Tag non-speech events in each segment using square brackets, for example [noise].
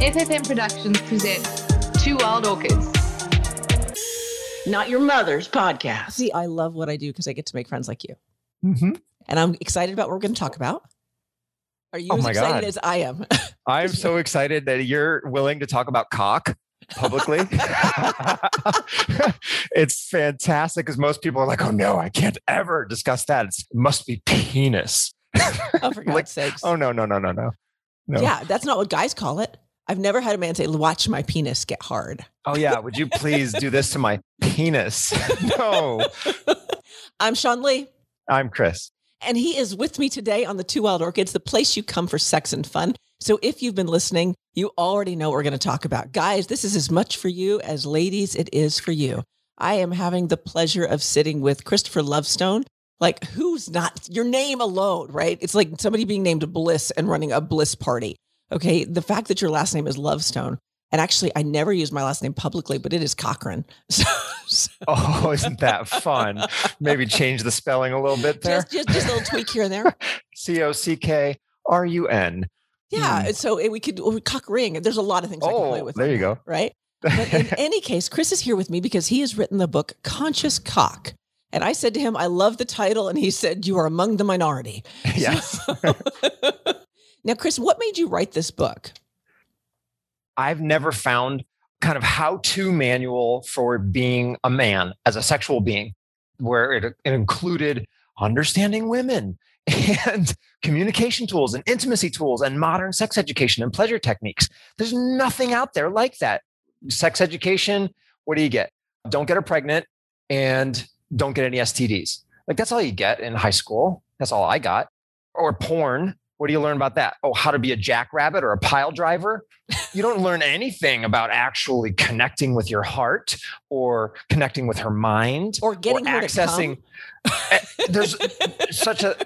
FFM Productions presents Two Wild Orchids. Not your mother's podcast. See, I love what I do because I get to make friends like you. Mm-hmm. And I'm excited about what we're going to talk about. Are you Oh as my excited God. as I am? [laughs] I'm so excited that you're willing to talk about cock publicly. [laughs] it's fantastic because most people are like, oh no, I can't ever discuss that. It must be penis. oh, for [laughs] God's Like, sakes. Oh no, no, no, no, no. No. Yeah, that's not what guys call it. I've never had a man say, watch my penis get hard. Oh yeah. Would you please do this to my penis? [laughs] no. [laughs] I'm Shawnee, I'm Chris. and he is with me today on the Two Wild Orchids, the place you come for sex and fun. So if you've been listening, you already know what we're going to talk about. Guys, this is as much for you as ladies it is for you. I am having the pleasure of sitting with Christopher Lovestone. Like, who's not your name alone, right? It's like somebody being named Bliss and running a Bliss party. Okay. The fact that your last name is Lovestone, and actually, I never use my last name publicly, but it is Cochran. [laughs] So, so Oh, isn't that fun? Maybe change the spelling a little bit there. just, just, just a little tweak here and there. [laughs] C O C K R U N. Yeah. Hmm. So it, we could cock ring. There's a lot of things I can play Oh, with. there you go. Right. But in [laughs] any case, Chris is here with me because he has written the book Conscious Cock. And I said to him, I love the title. And he said, You are among the minority. yes. Now, Chris, what made you write this book? I've never found kind of how to manual for being a man as a sexual being where it, it included understanding women [laughs] and communication tools and intimacy tools and modern sex education and pleasure techniques. There's nothing out there like that. Sex education, what do you get? Don't get her pregnant and don't get any STDs. Like that's all you get in high school. That's all I got. Or porn. What do you learn about that? Oh, how to be a jackrabbit or a pile driver? you don't learn anything about actually connecting with your heart or connecting with her mind Or getting to accessing Eh, there's such a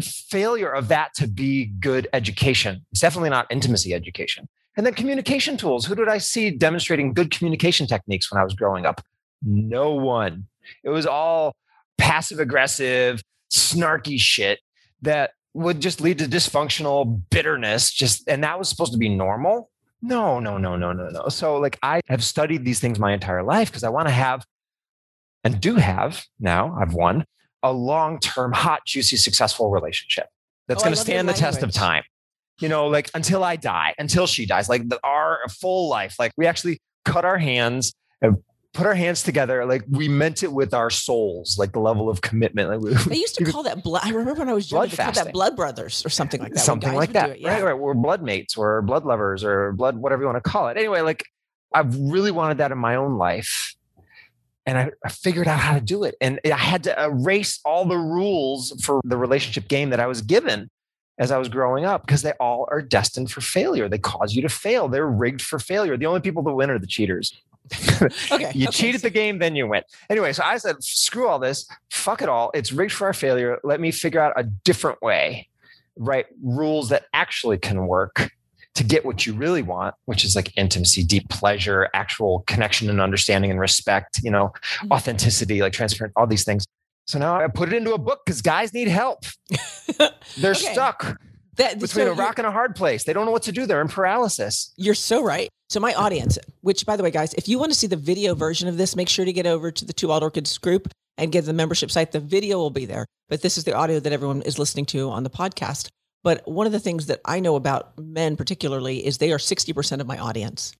failure of that to be good education. It's definitely not intimacy education. And then communication tools. Who did i see demonstrating good communication techniques when i was growing up? No one. It was all passive aggressive snarky shit that would just lead to dysfunctional bitterness just and that was supposed to be normal? No no no no no no. So like i have studied these things my entire life because i want to have and do have now i've won a long-term hot juicy successful relationship that's Oh, going to stand the test of time. You know like until i die until she dies like the, our full life like we actually cut our hands and put our hands together like we meant it with our souls like the level of commitment like we, They used to [laughs] call that blood. I remember when I was Blood younger, they called that blood brothers or something like that. something like that it, yeah. right right we're blood mates we're blood lovers or blood whatever you want to call it anyway like i've really wanted that in my own life and I, I figured out how to do it and i had to erase all the rules for the relationship game that i was given as i was growing up because they all are destined for failure they cause you to fail they're rigged for failure the only people that win are the cheaters [laughs] Okay. you okay, cheat at the game, then you win. Anyway, so I said, screw all this, fuck it all. It's rigged for our failure. Let me figure out a different way, right? Rules that actually can work to get what you really want, which is like intimacy, deep pleasure, actual connection and understanding and respect, you know, Mhm. authenticity, like transparent, all these things. So now I put it into a book because guys need help. [laughs] They're Okay. stuck That- between so a rock and a hard place. They don't know what to do. They're in paralysis. You're so right. So my audience, which by the way, guys, if you want to see the video version of this, make sure to get over to the Two Wild Orchids group and get the membership site. The video will be there, but this is the audio that everyone is listening to on the podcast. But one of the things that I know about men particularly is they are 60% of my audience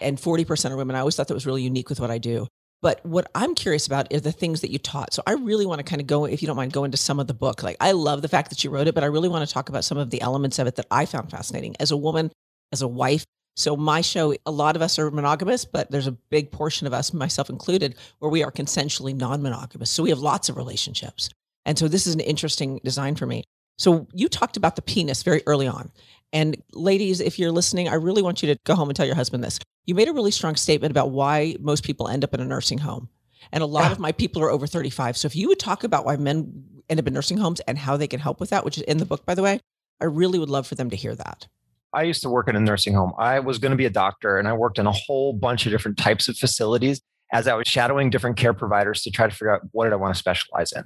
and 40% are women. I always thought that was really unique with what I do. But what I'm curious about is the things that you taught. So I really want to kind of go, if you don't mind, go into some of the book. Like I love the fact that you wrote it, but I really want to talk about some of the elements of it that I found fascinating as a woman, as a wife. So my show, a lot of us are monogamous, but there's a big portion of us, myself included, where we are consensually non-monogamous. So we have lots of relationships. And so this is an interesting design for me. So you talked about the penis very early on. And ladies, if you're listening, I really want you to go home and tell your husband this. You made a really strong statement about why most people end up in a nursing home. And a lot Yeah. of my people are over 35. So if you would talk about why men end up in nursing homes and how they can help with that, which is in the book, by the way, I really would love for them to hear that. I used to work in a nursing home. I was going to be a doctor and I worked in a whole bunch of different types of facilities as I was shadowing different care providers to try to figure out what did I want to specialize in.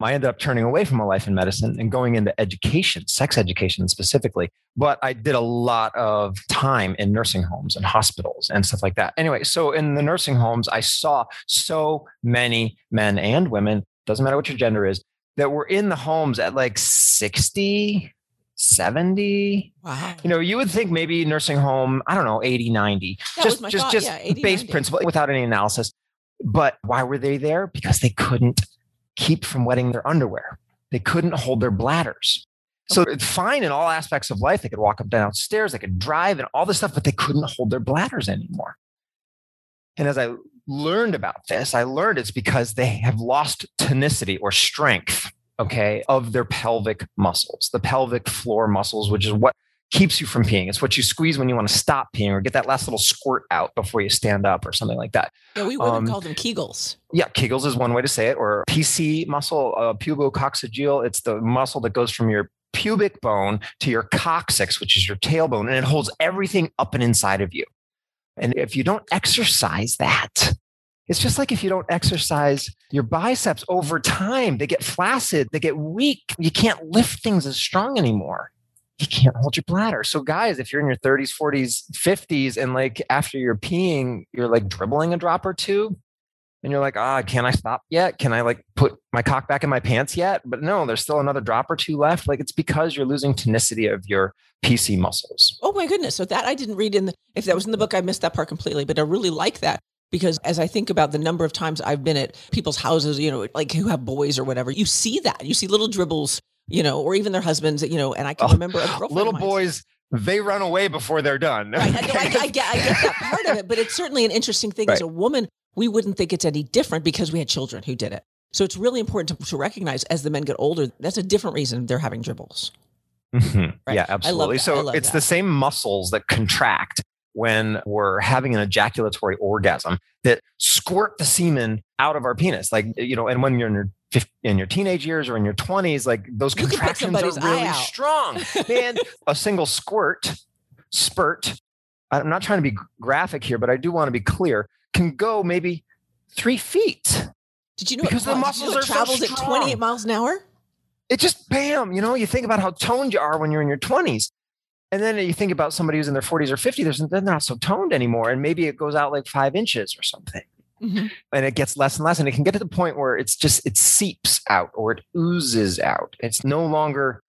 I ended up turning away from a life in medicine and going into education, sex education specifically. But I did a lot of time in nursing homes and hospitals and stuff like that. Anyway, so in the nursing homes, I saw so many men and women, doesn't matter what your gender is, that were in the homes at like 60, 70. Wow. You know, you would think maybe nursing home, I don't know, 80, 90. That just just thought, just yeah, 80, base 90. principle without any analysis. But why were they there? Because they couldn't keep from wetting their underwear. They couldn't hold their bladders. So it's fine in all aspects of life. They could walk up downstairs, they could drive and all this stuff, but they couldn't hold their bladders anymore. And as I learned about this, I learned it's because they have lost tonicity or strength, okay, of their pelvic muscles, the pelvic floor muscles, which is what keeps you from peeing. It's what you squeeze when you want to stop peeing or get that last little squirt out before you stand up or something like that. Yeah, we women Um, call them Kegels. Yeah, Kegels is one way to say it, or PC muscle, uh, pubococcygeal. It's the muscle that goes from your pubic bone to your coccyx, which is your tailbone, and it holds everything up and inside of you. And if you don't exercise that, it's just like if you don't exercise your biceps over time, they get flaccid, they get weak. You can't lift things as strong anymore. You can't hold your bladder. So, guys, if you're in your 30s, 40s, 50s, and like after you're peeing, you're like dribbling a drop or two, and you're like, ah, can I stop yet? Can I like put my cock back in my pants yet? But no, there's still another drop or two left. Like it's because you're losing tonicity of your PC muscles. Oh my goodness. So that I didn't read in the, if that was in the book, I missed that part completely, but I really like that because as I think about the number of times I've been at people's houses, you know, like who have boys or whatever, you see that. You see little dribbles, you know, or even their husbands, you know, and I [laughs] can Oh, remember a girlfriend Little boys, they run away before they're done. Right. I, I, [laughs] I get, I get that part of it, but it's certainly an interesting thing. As a woman, we wouldn't think it's any different because we had children who did it. So it's really important to, to recognize as the men get older, that's a different reason they're having dribbles. Mhm. Right. Yeah, absolutely. So it's that. the same muscles that contract when we're having an ejaculatory orgasm that squirt the semen out of our penis. Like, you know, and when you're in your fif- in your teenage years or in your 20s, like those You contractions are really strong. [laughs] man a single squirt, spurt, I'm not trying to be graphic here, but I do want to be clear, can go maybe three feet. Did you know Because the did you muscles know are so travels at 28 miles an hour? it just bam, you know, you think about how toned you are when you're in your 20s. And then you think about somebody who's in their 40s or 50s, they're not so toned anymore. And maybe it goes out like five inches or something. Mhm. And it gets less and less. And it can get to the point where it's just, it seeps out or it oozes out. It's no longer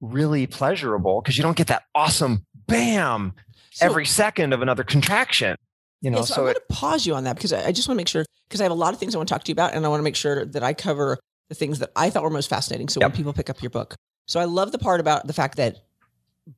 really pleasurable because you don't get that awesome bam So- every second of another contraction. You know, Yeah, so, so I it, want to pause you on that because I, I just want to make sure because I have a lot of things I want to talk to you about, and I want to make sure that I cover the things that I thought were most fascinating. So when people pick up your book, so I love the part about the fact that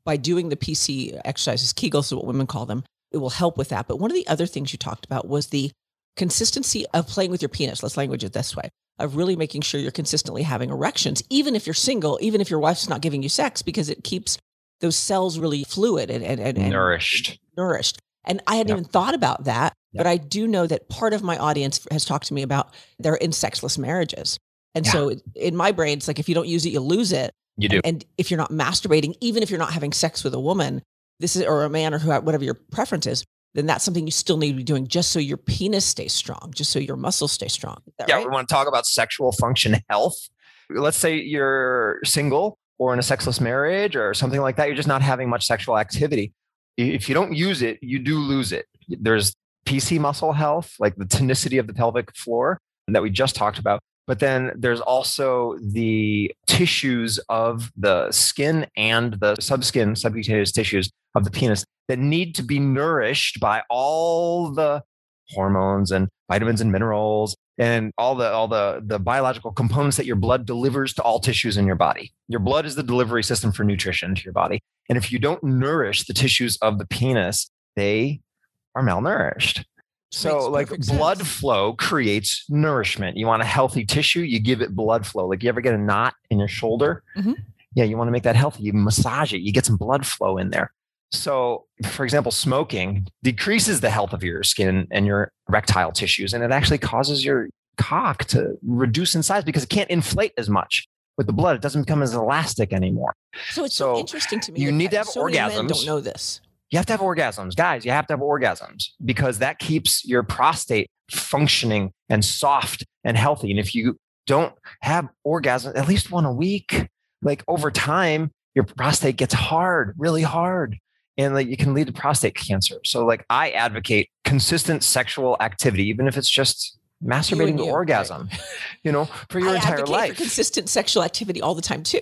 by doing the PC exercises, Kegels is what women call them, it will help with that. But one of the other things you talked about was the consistency of playing with your penis. Let's language it this way. Of really making sure you're consistently having erections, even if you're single, even if your wife's not giving you sex, because it keeps those cells really fluid and, and, and, and nourished. nourished. And I hadn't Yep. even thought about that, Yep. but I do know that part of my audience has talked to me about they're in sexless marriages. And so in my brain, it's like if you don't use it, you lose it. You do. And if you're not masturbating, even if you're not having sex with a woman, this is or a man or who, whatever your preference is, then that's something you still need to be doing just so your penis stays strong, just so your muscles stay strong. Yeah, right? we want to talk about sexual function health. Let's say you're single or in a sexless marriage or something like that. You're just not having much sexual activity. If you don't use it, you do lose it. There's PC muscle health, like the tonicity of the pelvic floor that we just talked about. But then there's also the tissues of the skin and the subskin, subcutaneous tissues of the penis that need to be nourished by all the hormones and vitamins and minerals and all the all the the biological components that your blood delivers to all tissues in your body. Your blood is the delivery system for nutrition to your body. And if you don't nourish the tissues of the penis, they are malnourished. So like blood sense. flow creates nourishment. You want a healthy tissue, you give it blood flow. Like you ever get a knot in your shoulder? Mhm. Yeah, you want to make that healthy. You massage it, you get some blood flow in there. So, for example, smoking decreases the health of your skin and your erectile tissues, and it actually causes your cock to reduce in size because it can't inflate as much with the blood. It doesn't become as elastic anymore. so it's so, interesting to me. you need to have so many men orgasms. don't know this. You have to have orgasms, guys. You have to have orgasms because that keeps your prostate functioning and soft and healthy. And if you don't have orgasms at least one a week, like over time, your prostate gets hard, really hard. And like it can lead to prostate cancer. So like I advocate consistent sexual activity, even if it's just masturbating to orgasm, right. you know, for your I entire life. For consistent sexual activity all the time too.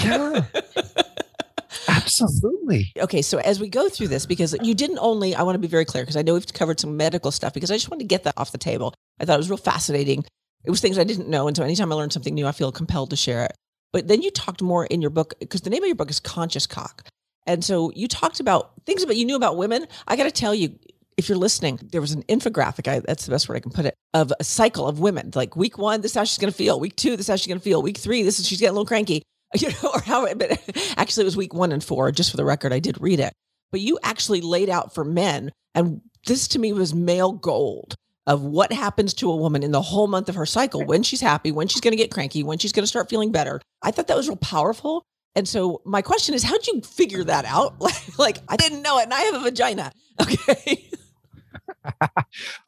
yeah. [laughs] Absolutely. Okay, so as we go through this, because you didn't only, I want to be very clear, because I know we've covered some medical stuff, because I just wanted to get that off the table. I thought it was real fascinating. It was things I didn't know. And so anytime I learn something new, I feel compelled to share it. But then you talked more in your book, because the name of your book is Conscious Cock. And so you talked about things about you knew about women. I got to tell you, if you're listening, there was an infographic. I, that's the best word I can put it of a cycle of women. Like week one, this is how she's going to feel. Week two, this is how she's going to feel. Week three, this is she's getting a little cranky. [laughs] You know, or how? But [laughs] actually, it was week one and four. Just for the record, I did read it. But you actually laid out for men, and this to me was male gold of what happens to a woman in the whole month of her cycle when she's happy, when she's going to get cranky, when she's going to start feeling better. I thought that was real powerful. And so my question is, how'd you figure that out? [laughs] Like, I didn't know it, and I have a vagina. [laughs] Okay.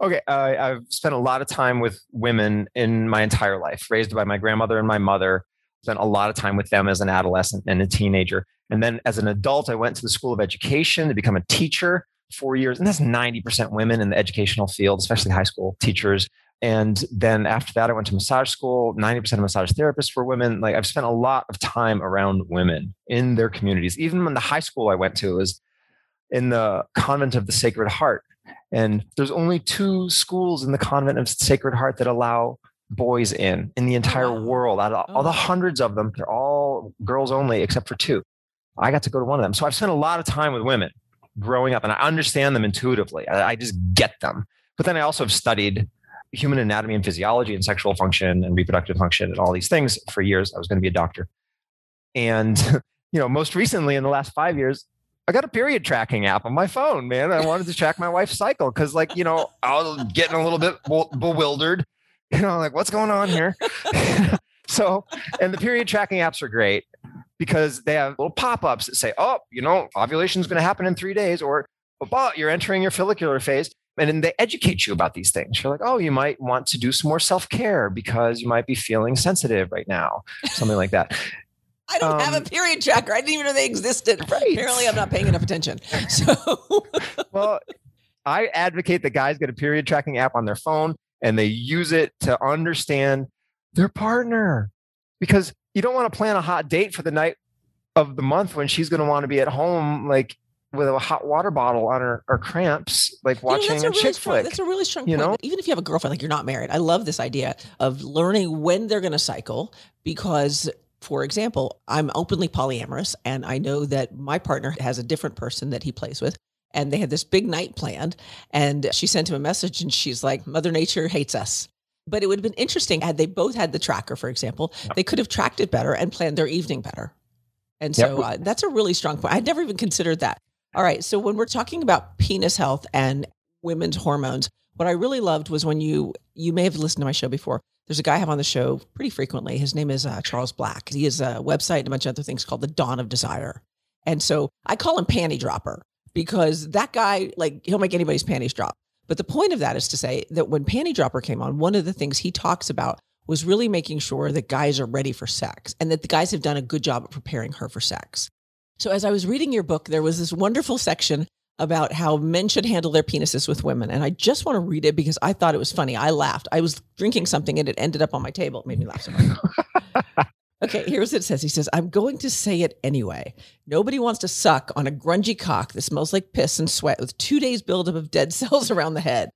okay, uh, I've spent a lot of time with women in my entire life, raised by my grandmother and my mother. Spent a lot of time with them as an adolescent and a teenager. And then as an adult, I went to the School of Education to become a teacher four years. And that's 90% women in the educational field, especially high school teachers. And then after that, I went to massage school. 90% of massage therapists were women. Like I've spent a lot of time around women in their communities. Even when the high school I went to was in the convent of the Sacred Heart. And there's only two schools in the convent of Sacred Heart that allow boys in in the entire wow. world. Out of all the oh. hundreds of them, they're all girls only, except for two. I got to go to one of them. So I've spent a lot of time with women growing up, and I understand them intuitively. I, I just get them. But then I also have studied human anatomy and physiology and sexual function and reproductive function and all these things for years. I was going to be a doctor. And, [laughs] you know, most recently in the last five years, I got a period tracking app on my phone, man. I wanted to track my wife's cycle because, like, you know, I was getting a little bit bewildered. [laughs] You know, like, what's going on here? [laughs] so, and the period tracking apps are great because they have little pop ups that say, oh, you know, ovulation is going to happen in three days, or, oh, you're entering your follicular phase and then they educate you about these things. You're like, oh, you might want to do some more self care because you might be feeling sensitive right now, something like that. [laughs] I don't um, have a um, period tracker. I didn't even know they existed. Right. Apparently, I'm not paying enough attention. [laughs] So, [laughs] well, I advocate that guys get a period tracking app on their phone and they use it to understand their partner because you don't want to plan a hot date for the night of the month when she's going to want to be at home, like with a hot water bottle on her, cramps, like watching you know, a, a really chick strong, flick. That's a really strong you point. Know? Even if you have a girlfriend, like you're not married, I love this idea of learning when they're going to cycle because for example, I'm openly polyamorous and I know that my partner has a different person that he plays with. And they had this big night planned. And she sent him a message and she's like, Mother Nature hates us. But it would have been interesting had they both had the tracker, for example, they could have tracked it better and planned their evening better. And so yep. uh, that's a really strong point. I'd never even considered that. All right. So when we're talking about penis health and women's hormones, what I really loved was when you you may have listened to my show before. There's a guy I have on the show pretty frequently. His name is uh, Charles Black. He has a website and a bunch of other things called the Dawn of Desire. And so I call him Panty Dropper because that guy, like, he'll make anybody's panties drop. But the point of that is to say that when Panty Dropper came on, one of the things he talks about was really making sure that guys are ready for sex and that the guys have done a good job of preparing her for sex. So as I was reading your book, there was this wonderful section about how men should handle their penises with women. And I just want to read it because I thought it was funny. I laughed. I was drinking something and it ended up on my table. It made me laugh so much. [laughs] okay, here's what it says. He says, I'm going to say it anyway. Nobody wants to suck on a grungy cock that smells like piss and sweat with two days buildup of dead [laughs] cells around the head.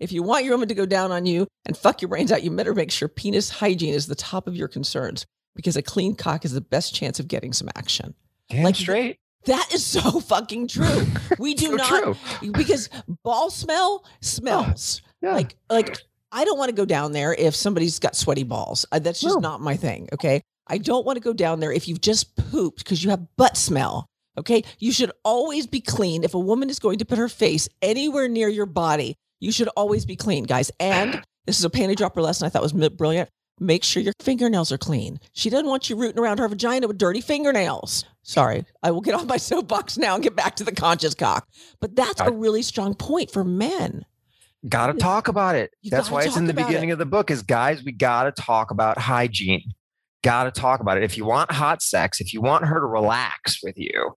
If you want your woman to go down on you and fuck your brains out, you better make sure penis hygiene is the top of your concerns because a clean cock is the best chance of getting some action. Damn like straight. That is so [laughs] fucking true. We do so not true. because ball smell smells. Oh, yeah. Like like I don't want to go down there if somebody's got sweaty balls. Uh, that's just no. not my thing. Okay. I don't want to go down there if you've just pooped because you have butt smell. Okay. You should always be clean. If a woman is going to put her face anywhere near your body, you should always be clean, guys. And this is a panty dropper lesson I thought was brilliant. Make sure your fingernails are clean. She doesn't want you rooting around her vagina with dirty fingernails. Sorry, I will get off my [laughs] soapbox now and get back to the conscious cock. But that's a really strong point for men Got to talk about it. You That's why it's in the beginning it. of the book is guys, we got to talk about hygiene. Got to talk about it. If you want hot sex, if you want her to relax with you,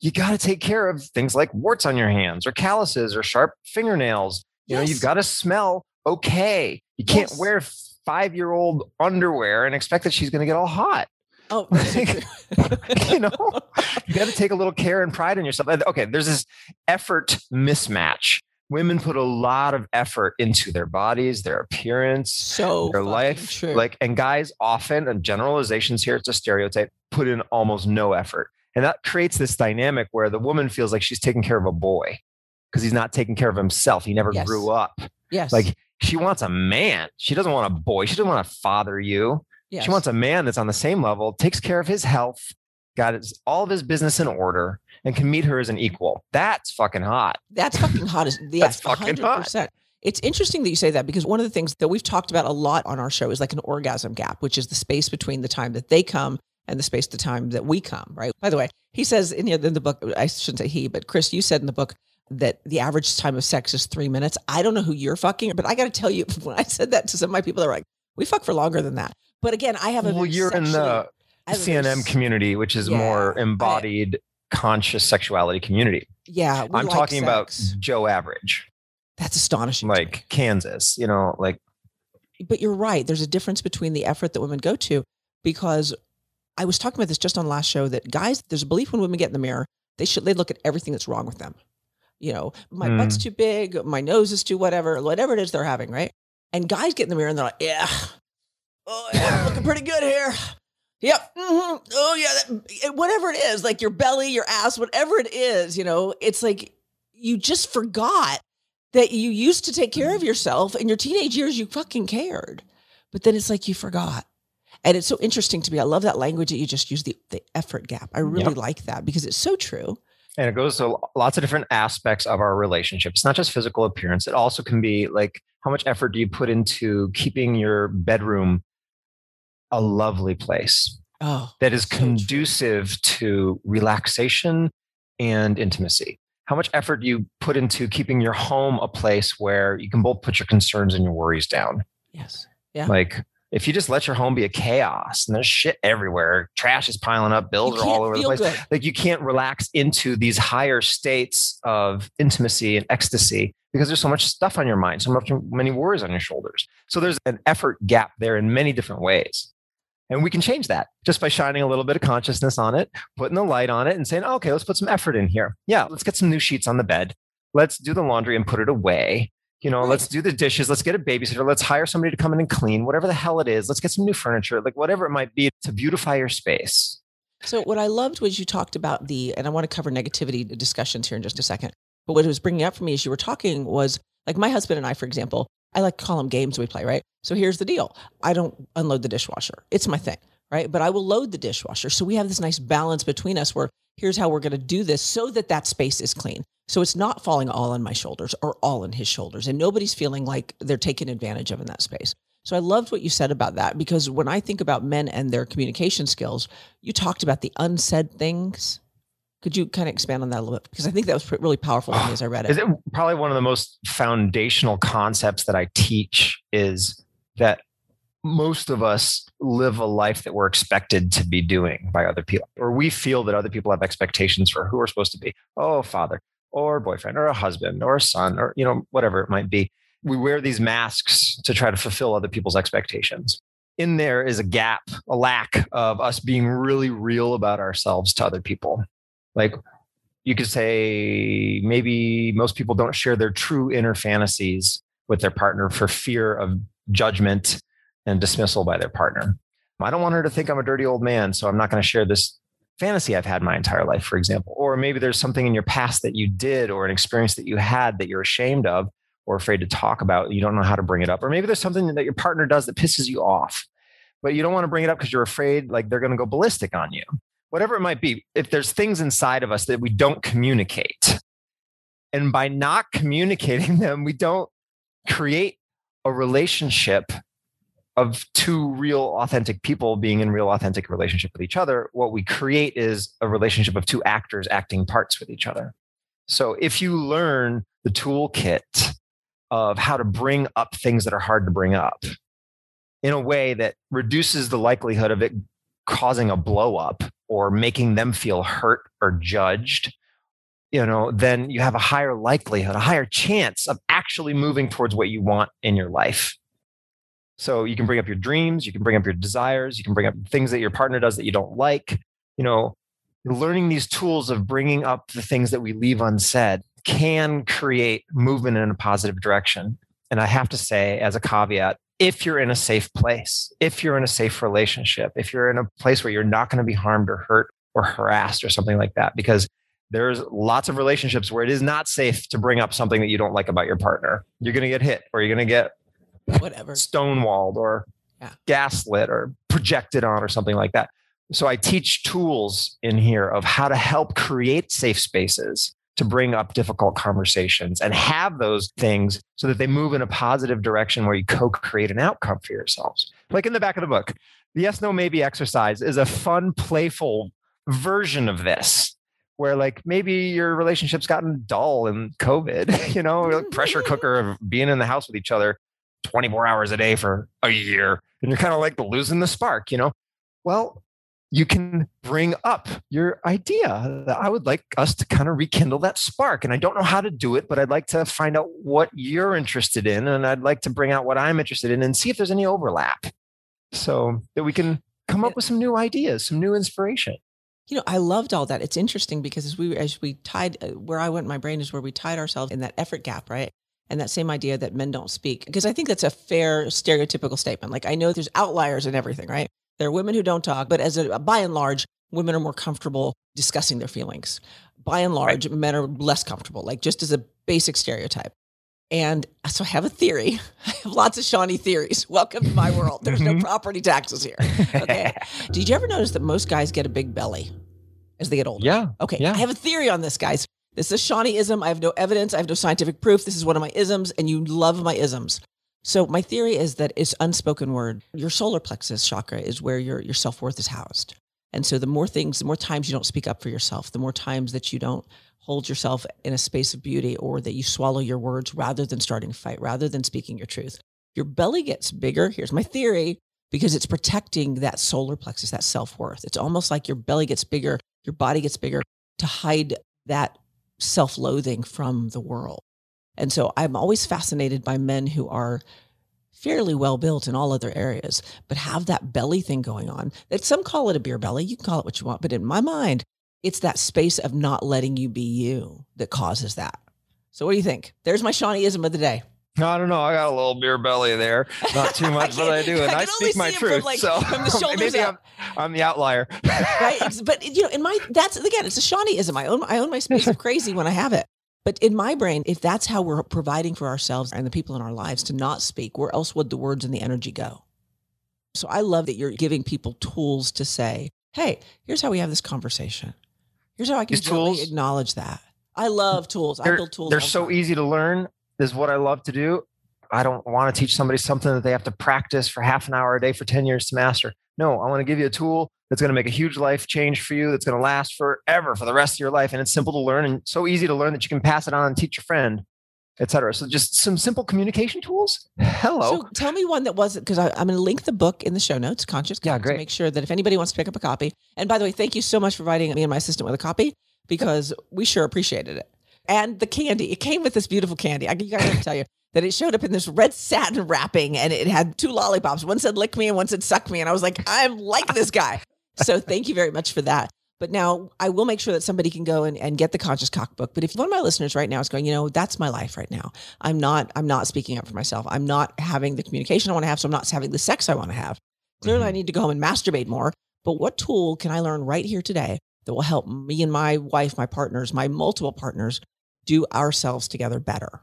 you got to take care of things like warts on your hands or calluses or sharp fingernails. You know, you've got to smell okay. You can't Yes. wear five year old underwear and expect that she's going to get all hot. Oh, [laughs] that's so true. [laughs] you know, you got to take a little care and pride in yourself. Okay, there's this effort mismatch. Women put a lot of effort into their bodies, their appearance, so their life. True. Like, and guys often, and generalizations here, it's a stereotype, put in almost no effort. And that creates this dynamic where the woman feels like she's taking care of a boy because he's not taking care of himself. He never Yes. grew up. yes, Like, she wants a man. She doesn't want a boy. She doesn't want to father you. yes. She wants a man that's on the same level, takes care of his health, got his, all of his business in order, and can meet her as an equal. That's fucking hot. That's fucking hot as [laughs] yes, fucking hundred percent. It's interesting that you say that because one of the things that we've talked about a lot on our show is like an orgasm gap, which is the space between the time that they come and the space the time that we come. Right. By the way, he says in the, in the book, I shouldn't say he, but Chris, you said in the book that the average time of sex is three minutes. I don't know who you're fucking, but I got to tell you, [laughs] when I said that to some of my people, they're like, "We fuck for longer than that." But again, I have a Well, you're in the I have a very CNM community, which is Yeah, more I- embodied conscious sexuality community. Yeah, I'm like talking about. Joe Average, that's astonishing. like Kansas, you know, like but you're right. There's a difference between the effort that women go to because I was talking about this just on last show that guys, there's a belief when women get in the mirror, they should they look at everything that's wrong with them. You know, my butt's mm. too big, my nose is too whatever, whatever it is they're having, right? And guys get in the mirror and they're like, yeah, oh yeah, looking pretty good here. Yep. hmm Oh yeah. That, eh, whatever it is, like your belly, your ass, whatever it is, you know, it's like you just forgot that you used to take care of mm. yourself in your teenage years you fucking cared but then it's like you forgot and it's so interesting to me i love that language that you just used the, the effort gap i really Yep. like that because it's so true and it goes to lots of different aspects of our relationship. It's not just physical appearance. It also can be like how much effort do you put into keeping your bedroom a lovely place oh that is So true. conducive to relaxation and intimacy? How much effort do you put into keeping your home a place where you can both put your concerns and your worries down? yes yeah Like if you just let your home be a chaos and there's shit everywhere, trash is piling up, bills are all over the place. good Like you can't relax into these higher states of intimacy and ecstasy because there's so much stuff on your mind, so much many worries on your shoulders. So there's an effort gap there in many different ways. And we can change that just by shining a little bit of consciousness on it, putting the light on it and saying, okay, let's put some effort in here. Yeah, let's get some new sheets on the bed. Let's do the laundry and put it away. You know, Right. let's do the dishes. Let's get a babysitter. Let's hire somebody to come in and clean, whatever the hell it is. Let's get some new furniture, like whatever it might be to beautify your space. So what I loved was you talked about the, and I want to cover negativity discussions here in just a second. But what it was bringing up for me as you were talking was like my husband and I, for example, I like to call them games we play, right? So here's the deal: I don't unload the dishwasher; it's my thing, right? But I will load the dishwasher. So we have this nice balance between us where here's how we're going to do this so that that space is clean. So it's not falling all on my shoulders or all on his shoulders, and nobody's feeling like they're taken advantage of in that space. So I loved what you said about that because when I think about men and their communication skills, you talked about the unsaid things. Could you kind of expand on that a little bit? Because I think that was really powerful to me as I read it. Is it probably one of the most foundational concepts that I teach is that most of us live a life that we're expected to be doing by other people, or we feel that other people have expectations for who we're supposed to be. Oh, father, or boyfriend, or a husband, or a son, or you know, whatever it might be. We wear these masks to try to fulfill other people's expectations. In there is a gap, a lack of us being really real about ourselves to other people. Like you could say maybe most people don't share their true inner fantasies with their partner for fear of judgment and dismissal by their partner. I don't want her to think I'm a dirty old man, so I'm not going to share this fantasy I've had my entire life, for example. Or maybe there's something in your past that you did or an experience that you had that you're ashamed of or afraid to talk about. You don't know how to bring it up. Or maybe there's something that your partner does that pisses you off, but you don't want to bring it up because you're afraid like they're going to go ballistic on you whatever it might be, if there's things inside of us that we don't communicate, and by not communicating [laughs] them, we don't create a relationship of two real authentic people being in real authentic relationship with each other. What we create is a relationship of two actors acting parts with each other. So if you learn the toolkit of how to bring up things that are hard to bring up in a way that reduces the likelihood of it causing a blow up or making them feel hurt or judged you know then you have a higher likelihood a higher chance of actually moving towards what you want in your life so you can bring up your dreams you can bring up your desires you can bring up things that your partner does that you don't like you know learning these tools of bringing up the things that we leave unsaid can create movement in a positive direction. And I have to say, as a caveat, if you're in a safe place, if you're in a safe relationship, if you're in a place where you're not going to be harmed or hurt or harassed or something like that, because there's lots of relationships where it is not safe to bring up something that you don't like about your partner. You're going to get hit or you're going to get whatever stonewalled or yeah. gaslit or projected on or something like that. So I teach tools in here of how to help create safe spaces to bring up difficult conversations and have those things so that they move in a positive direction where you co-create an outcome for yourselves. Like in the back of the book, the yes, no, maybe exercise is a fun, playful version of this where like maybe your relationship's gotten dull in COVID, [laughs] you know, pressure cooker of being in the house with each other 24 hours a day for a year. And you're kind of like losing the spark, you know? Well, you can bring up your idea that I would like us to kind of rekindle that spark. And I don't know how to do it, but I'd like to find out what you're interested in. And I'd like to bring out what I'm interested in and see if there's any overlap so that we can come up with some new ideas, some new inspiration. You know, I loved all that. It's interesting because as we as we tied uh, where I went in my brain is where we tied ourselves in that effort gap, right? And that same idea that men don't speak because I think that's a fair stereotypical statement. Like I know there's outliers and everything, right? There are women who don't talk, but as a by and large, women are more comfortable discussing their feelings. By and large, right. men are less comfortable, like just as a basic stereotype. And so I have a theory. [laughs] I have lots of Shawnee theories. Welcome to my world. There's no mm-hmm. property taxes here. Okay. [laughs] Did you ever notice that most guys get a big belly as they get older? Yeah. Okay. Yeah. I have a theory on this, guys. This is Shawneeism. I have no evidence. I have no scientific proof. This is one of my isms, and you love my isms. So my theory is that it's unspoken word. Your solar plexus chakra is where your your self-worth is housed. And so the more things, the more times you don't speak up for yourself, the more times that you don't hold yourself in a space of beauty or that you swallow your words rather than starting a fight, rather than speaking your truth. Your belly gets bigger. Here's my theory because it's protecting that solar plexus, that self-worth. It's almost like your belly gets bigger, your body gets bigger to hide that self-loathing from the world. And so I'm always fascinated by men who are fairly well built in all other areas, but have that belly thing going on. That some call it a beer belly. You can call it what you want, but in my mind, it's that space of not letting you be you that causes that. So what do you think? There's my Shawneeism of the day. I don't know. I got a little beer belly there. Not too much, but I do, and [laughs] I, I speak my truth. From like, so from the [laughs] shoulders maybe I'm, I'm, the outlier, [laughs] right? But you know, in my that's again, it's a Shawneeism. I own I own my space of crazy when I have it. But in my brain, if that's how we're providing for ourselves and the people in our lives to not speak, where else would the words and the energy go? So I love that you're giving people tools to say, hey, here's how we have this conversation. Here's how I can tools, acknowledge that. I love tools. I build tools. They're so time. easy to learn. This is what I love to do. I don't want to teach somebody something that they have to practice for half an hour a day for 10 years to master. No, I want to give you a tool that's going to make a huge life change for you that's going to last forever for the rest of your life and it's simple to learn and so easy to learn that you can pass it on and teach your friend etc so just some simple communication tools? Hello? So tell me one that wasn't because i'm going to link the book in the show notes conscious yeah great to make sure that if anybody wants to pick up a copy and by the way thank you so much for providing me and my assistant with a copy because we sure appreciated it and the candy it came with this beautiful candy i gotta tell you that it showed up in this red satin wrapping and it had two lollipops one said lick me and one said suck me and i was like i'm like this guy so thank you very much for that. But now I will make sure that somebody can go and, and get the conscious cockbook. But if one of my listeners right now is going, you know, that's my life right now. I'm not, I'm not speaking up for myself. I'm not having the communication I want to have. So I'm not having the sex I want to have. Clearly mm-hmm. I need to go home and masturbate more. But what tool can I learn right here today that will help me and my wife, my partners, my multiple partners do ourselves together better?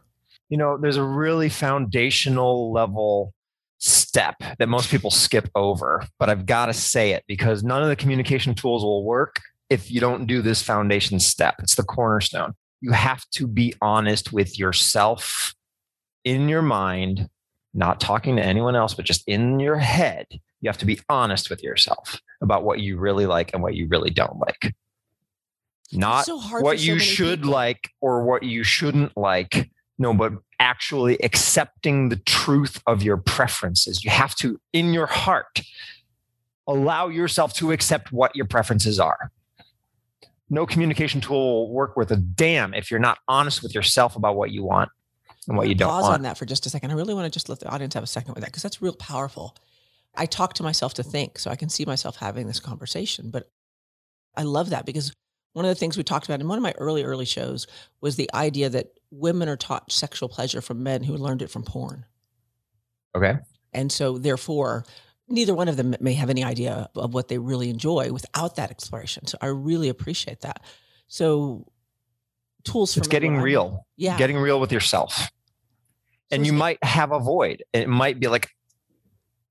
You know, there's a really foundational level step that most people skip over, but I've got to say it because none of the communication tools will work if you don't do this foundation step. It's the cornerstone. You have to be honest with yourself in your mind, not talking to anyone else, but just in your head. You have to be honest with yourself about what you really like and what you really don't like. Not so what you should people. like or what you shouldn't like No, but actually accepting the truth of your preferences. You have to, in your heart, allow yourself to accept what your preferences are. No communication tool will work with a damn if you're not honest with yourself about what you want and what you don't pause want. on that for just a second. I really want to just let the audience have a second with that because that's real powerful. I talk to myself to think, so I can see myself having this conversation. But I love that because one of the things we talked about in one of my early, early shows was the idea that women are taught sexual pleasure from men who learned it from porn. Okay. And so, therefore, neither one of them may have any idea of what they really enjoy without that exploration. So, I really appreciate that. So, tools for It's getting real. Yeah. Getting real with yourself. And it's you might have a void. It might be like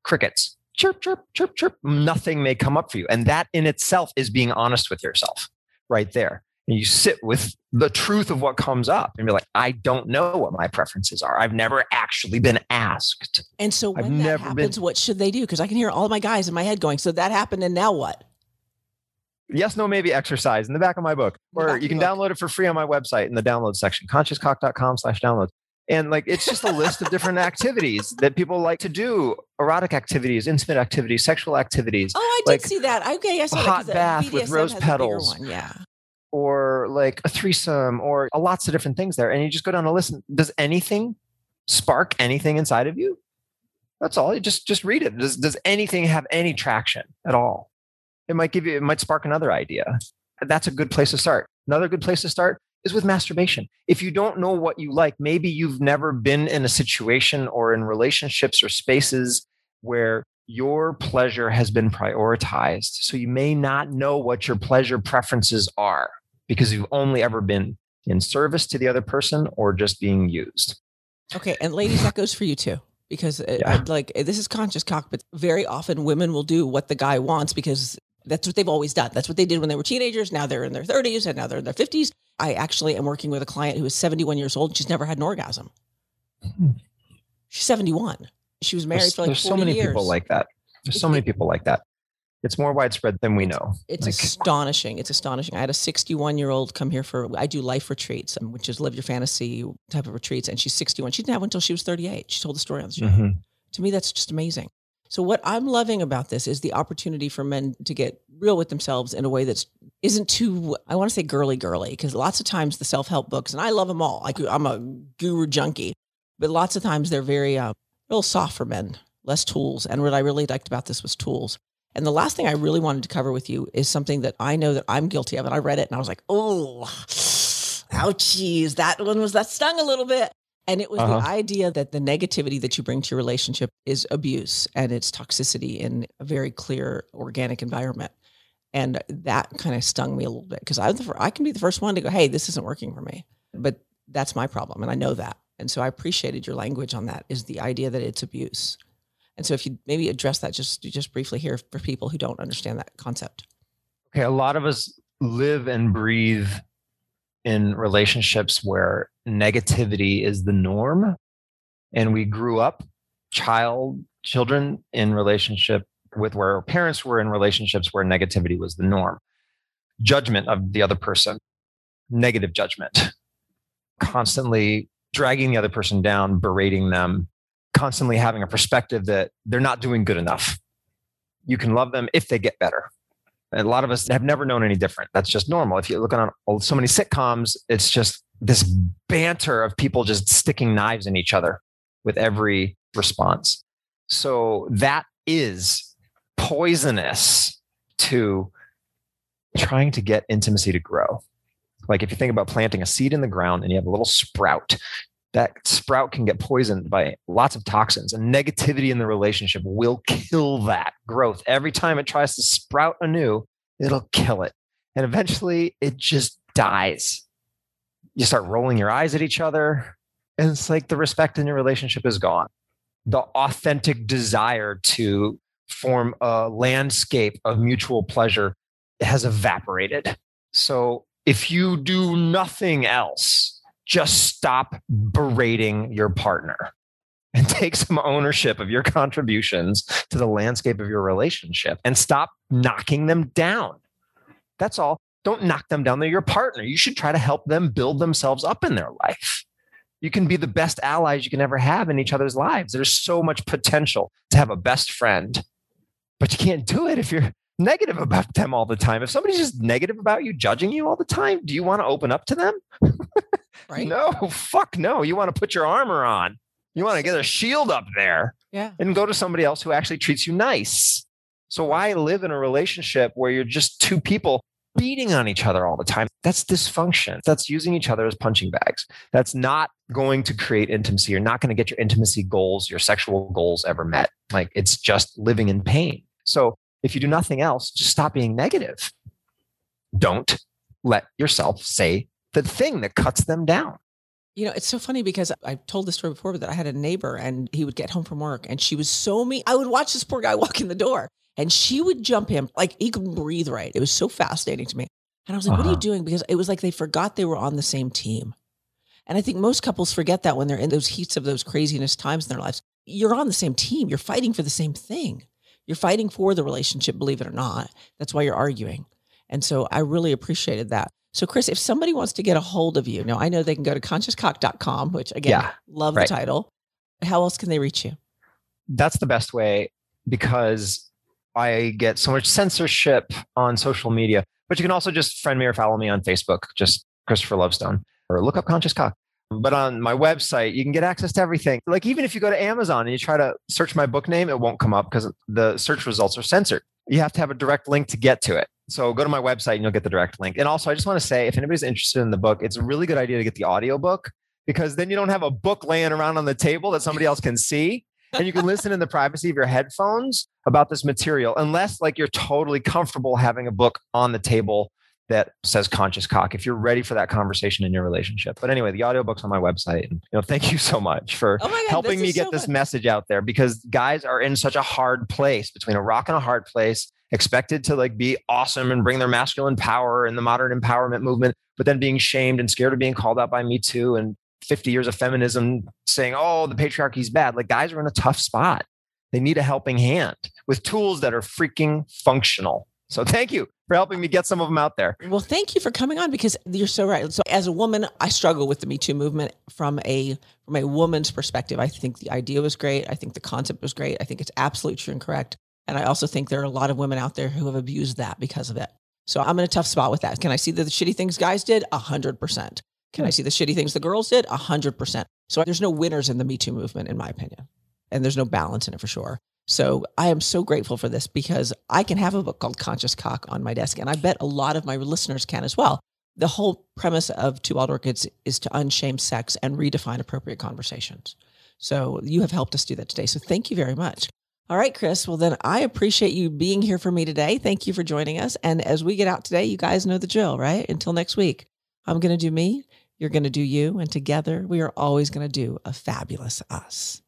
crickets. Chirp, chirp, chirp, chirp. Nothing may come up for you. And that in itself is being honest with yourself right there. And you sit with the truth of what comes up and be like, I don't know what my preferences are. I've never actually been asked. And so I've when that never been- happens, what should they do? Because I can hear all my guys in my head going, so that happened and now what? Yes, no, maybe exercise in the back of my book. Or you can book. download it for free on my website in the download section, consciouscock.com slash downloads. And like it's just a list of different activities that people like to do erotic activities, intimate activities, sexual activities, Oh, I did see that. Okay, I saw a hot the uh, bath with rose has a bigger petals. One. Yeah. or like a threesome, or uh, lots of different things there. And you just go down a list. and Does anything spark anything inside of you? That's all. You just just read it. Does does anything have any traction at all? It might give you, it might spark another idea. That's a good place to start. Another good place to start is with masturbation. If you don't know what you like, maybe you've never been in a situation or in relationships or spaces where your pleasure has been prioritized. So you may not know what your pleasure preferences are because you've only ever been in service to the other person or just being used. Okay, and ladies, that goes for you too. Because it, Yeah. I'd like this is conscious cock, but very often women will do what the guy wants because that's what they've always done. That's what they did when they were teenagers. Now they're in their 30s and now they're in their 50s. I actually am working with a client who is 71 years old. She's never had an orgasm. She's 71. She was married There's, for like there's so many years. people like that. There's so many people like that. It's more widespread than we know. It's Like, astonishing. It's astonishing. I had a 61 year old come here for, I do life retreats, um, which is live your fantasy type of retreats. And she's 61. She didn't have one until she was 38. She told the story on the show. mhm. To me, that's just amazing. So what I'm loving about this is the opportunity for men to get real with themselves in a way that's isn't too I want to say girly girly because lots of times the self-help books and I love them all. Like I'm a guru junkie, but lots of times they're very uh, real soft for men, less tools. And what I really liked about this was tools. And the last thing I really wanted to cover with you is something that I know that I'm guilty of. And I read it and I was like, oh, ouchies. That one was that stung a little bit. And it was Uh-huh. the idea that the negativity that you bring to your relationship is abuse and it's toxicity in a very clear organic environment. And that kind of stung me a little bit because I, was—I can be the first one to go, hey, this isn't working for me. But that's my problem. And I know that. And so I appreciated your language on that is the idea that it's abuse. And so if you maybe address that just just briefly here for people who don't understand that concept. Okay, a lot of us live and breathe in relationships where negativity is the norm. And we grew up child children in relationship with where our parents were in relationships where negativity was the norm. Judgment of the other person, negative judgment, constantly dragging the other person down, berating them, constantly having a perspective that they're not doing good enough. You can love them if they get better. And a lot of us have never known any different. That's just normal. If you look on so many sitcoms, it's just this banter of people just sticking knives in each other with every response. So that is poisonous to trying to get intimacy to grow. Like if you think about planting a seed in the ground and you have a little sprout, that sprout can get poisoned by lots of toxins and negativity in the relationship will kill that growth. Every time it tries to sprout anew, it'll kill it. And eventually it just dies. You start rolling your eyes at each other, and it's like the respect in your relationship is gone. The authentic desire to form a landscape of mutual pleasure has evaporated. So if you do nothing else, just stop berating your partner [laughs] and take some ownership of your contributions to the landscape of your relationship and stop knocking them down. That's all. Don't knock them down. They're your partner. You should try to help them build themselves up in their life. you can be the best allies you can ever have in each other's lives. There's so much potential to have a best friend, but you can't do it if you're negative about them all the time. If somebody's just negative about you, judging you all the time, do you want to open up to them? Right. No, [laughs] fuck no. You want to put your armor on. You want to get a shield up there Yeah. and go to somebody else who actually treats you nice. So why live in a relationship where you're just two people beating on each other all the time? That's dysfunction. That's using each other as punching bags. That's not going to create intimacy. You're not going to get your intimacy goals, your sexual goals ever met. Like it's just living in pain. So if you do nothing else, just stop being negative. Don't let yourself say the thing that cuts them down. You know, it's so funny because I've told this story before, but that I had a neighbor and he would get home from work and she was so mean. I would watch this poor guy [laughs] walk in the door and she would jump him like he couldn't breathe right. It was so fascinating to me. And I was like, what are you Uh-huh. doing? Because it was like they forgot they were on the same team. And I think most couples forget that when they're in those heats of those craziness times in their lives. You're on the same team. You're fighting for the same thing. You're fighting for the relationship, believe it or not. That's why you're arguing. And so I really appreciated that. So, Chris, if somebody wants to get a hold of you, now I know they can go to consciouscock.com, which again, Yeah, love right. the title. How else can they reach you? that's the best way because I get so much censorship on social media. But you can also just friend me or follow me on Facebook, just Christopher Lovestone, or look up Conscious Cock. But on my website, you can get access to everything. Like even if you go to Amazon and you try to search my book name, it won't come up because the search results are censored. You have to have a direct link to get to it. So go to my website and you'll get the direct link. And also, I just want to say if anybody's interested in the book, it's a really good idea to get the audio book because then you don't have a book laying around on the table that somebody else can see and you can listen in the privacy of your headphones about this material unless like you're totally comfortable having a book on the table that says conscious cock if you're ready for that conversation in your relationship. But anyway the audiobook's on my website and you know thank you so much for Oh God, helping me get so this fun. message out there because guys are in such a hard place between a rock and a hard place expected to like be awesome and bring their masculine power in the modern empowerment movement but then being shamed and scared of being called out by me too and 50 years of feminism saying oh the patriarchy's bad. Like guys are in a tough spot. They need a helping hand with tools that are freaking functional so thank you for helping me get some of them out there Well, thank you for coming on because you're so right. So as a woman, I struggle with the Me Too movement from a from a woman's perspective. I think the idea was great. I think the concept was great. I think it's absolutely true and correct. And I also think there are a lot of women out there who have abused that because of it. So I'm in a tough spot with that. Can I see the shitty things guys did? A hundred percent. Can I hmm. see the shitty things the girls did? A hundred percent. So there's no winners in the Me Too movement, in my opinion. And there's no balance in it for sure. So I am so grateful for this because I can have a book called Conscious Cock on my desk. And I bet a lot of my listeners can as well. The whole premise of Two Wild Orchids is to unshame sex and redefine appropriate conversations. So you have helped us do that today. So thank you very much. All right, Chris. Well, then I appreciate you being here for me today. Thank you for joining us. And as we get out today, you guys know the drill, right? Until next week, I'm going to do me, you're going to do you, and together we are always going to do a fabulous us.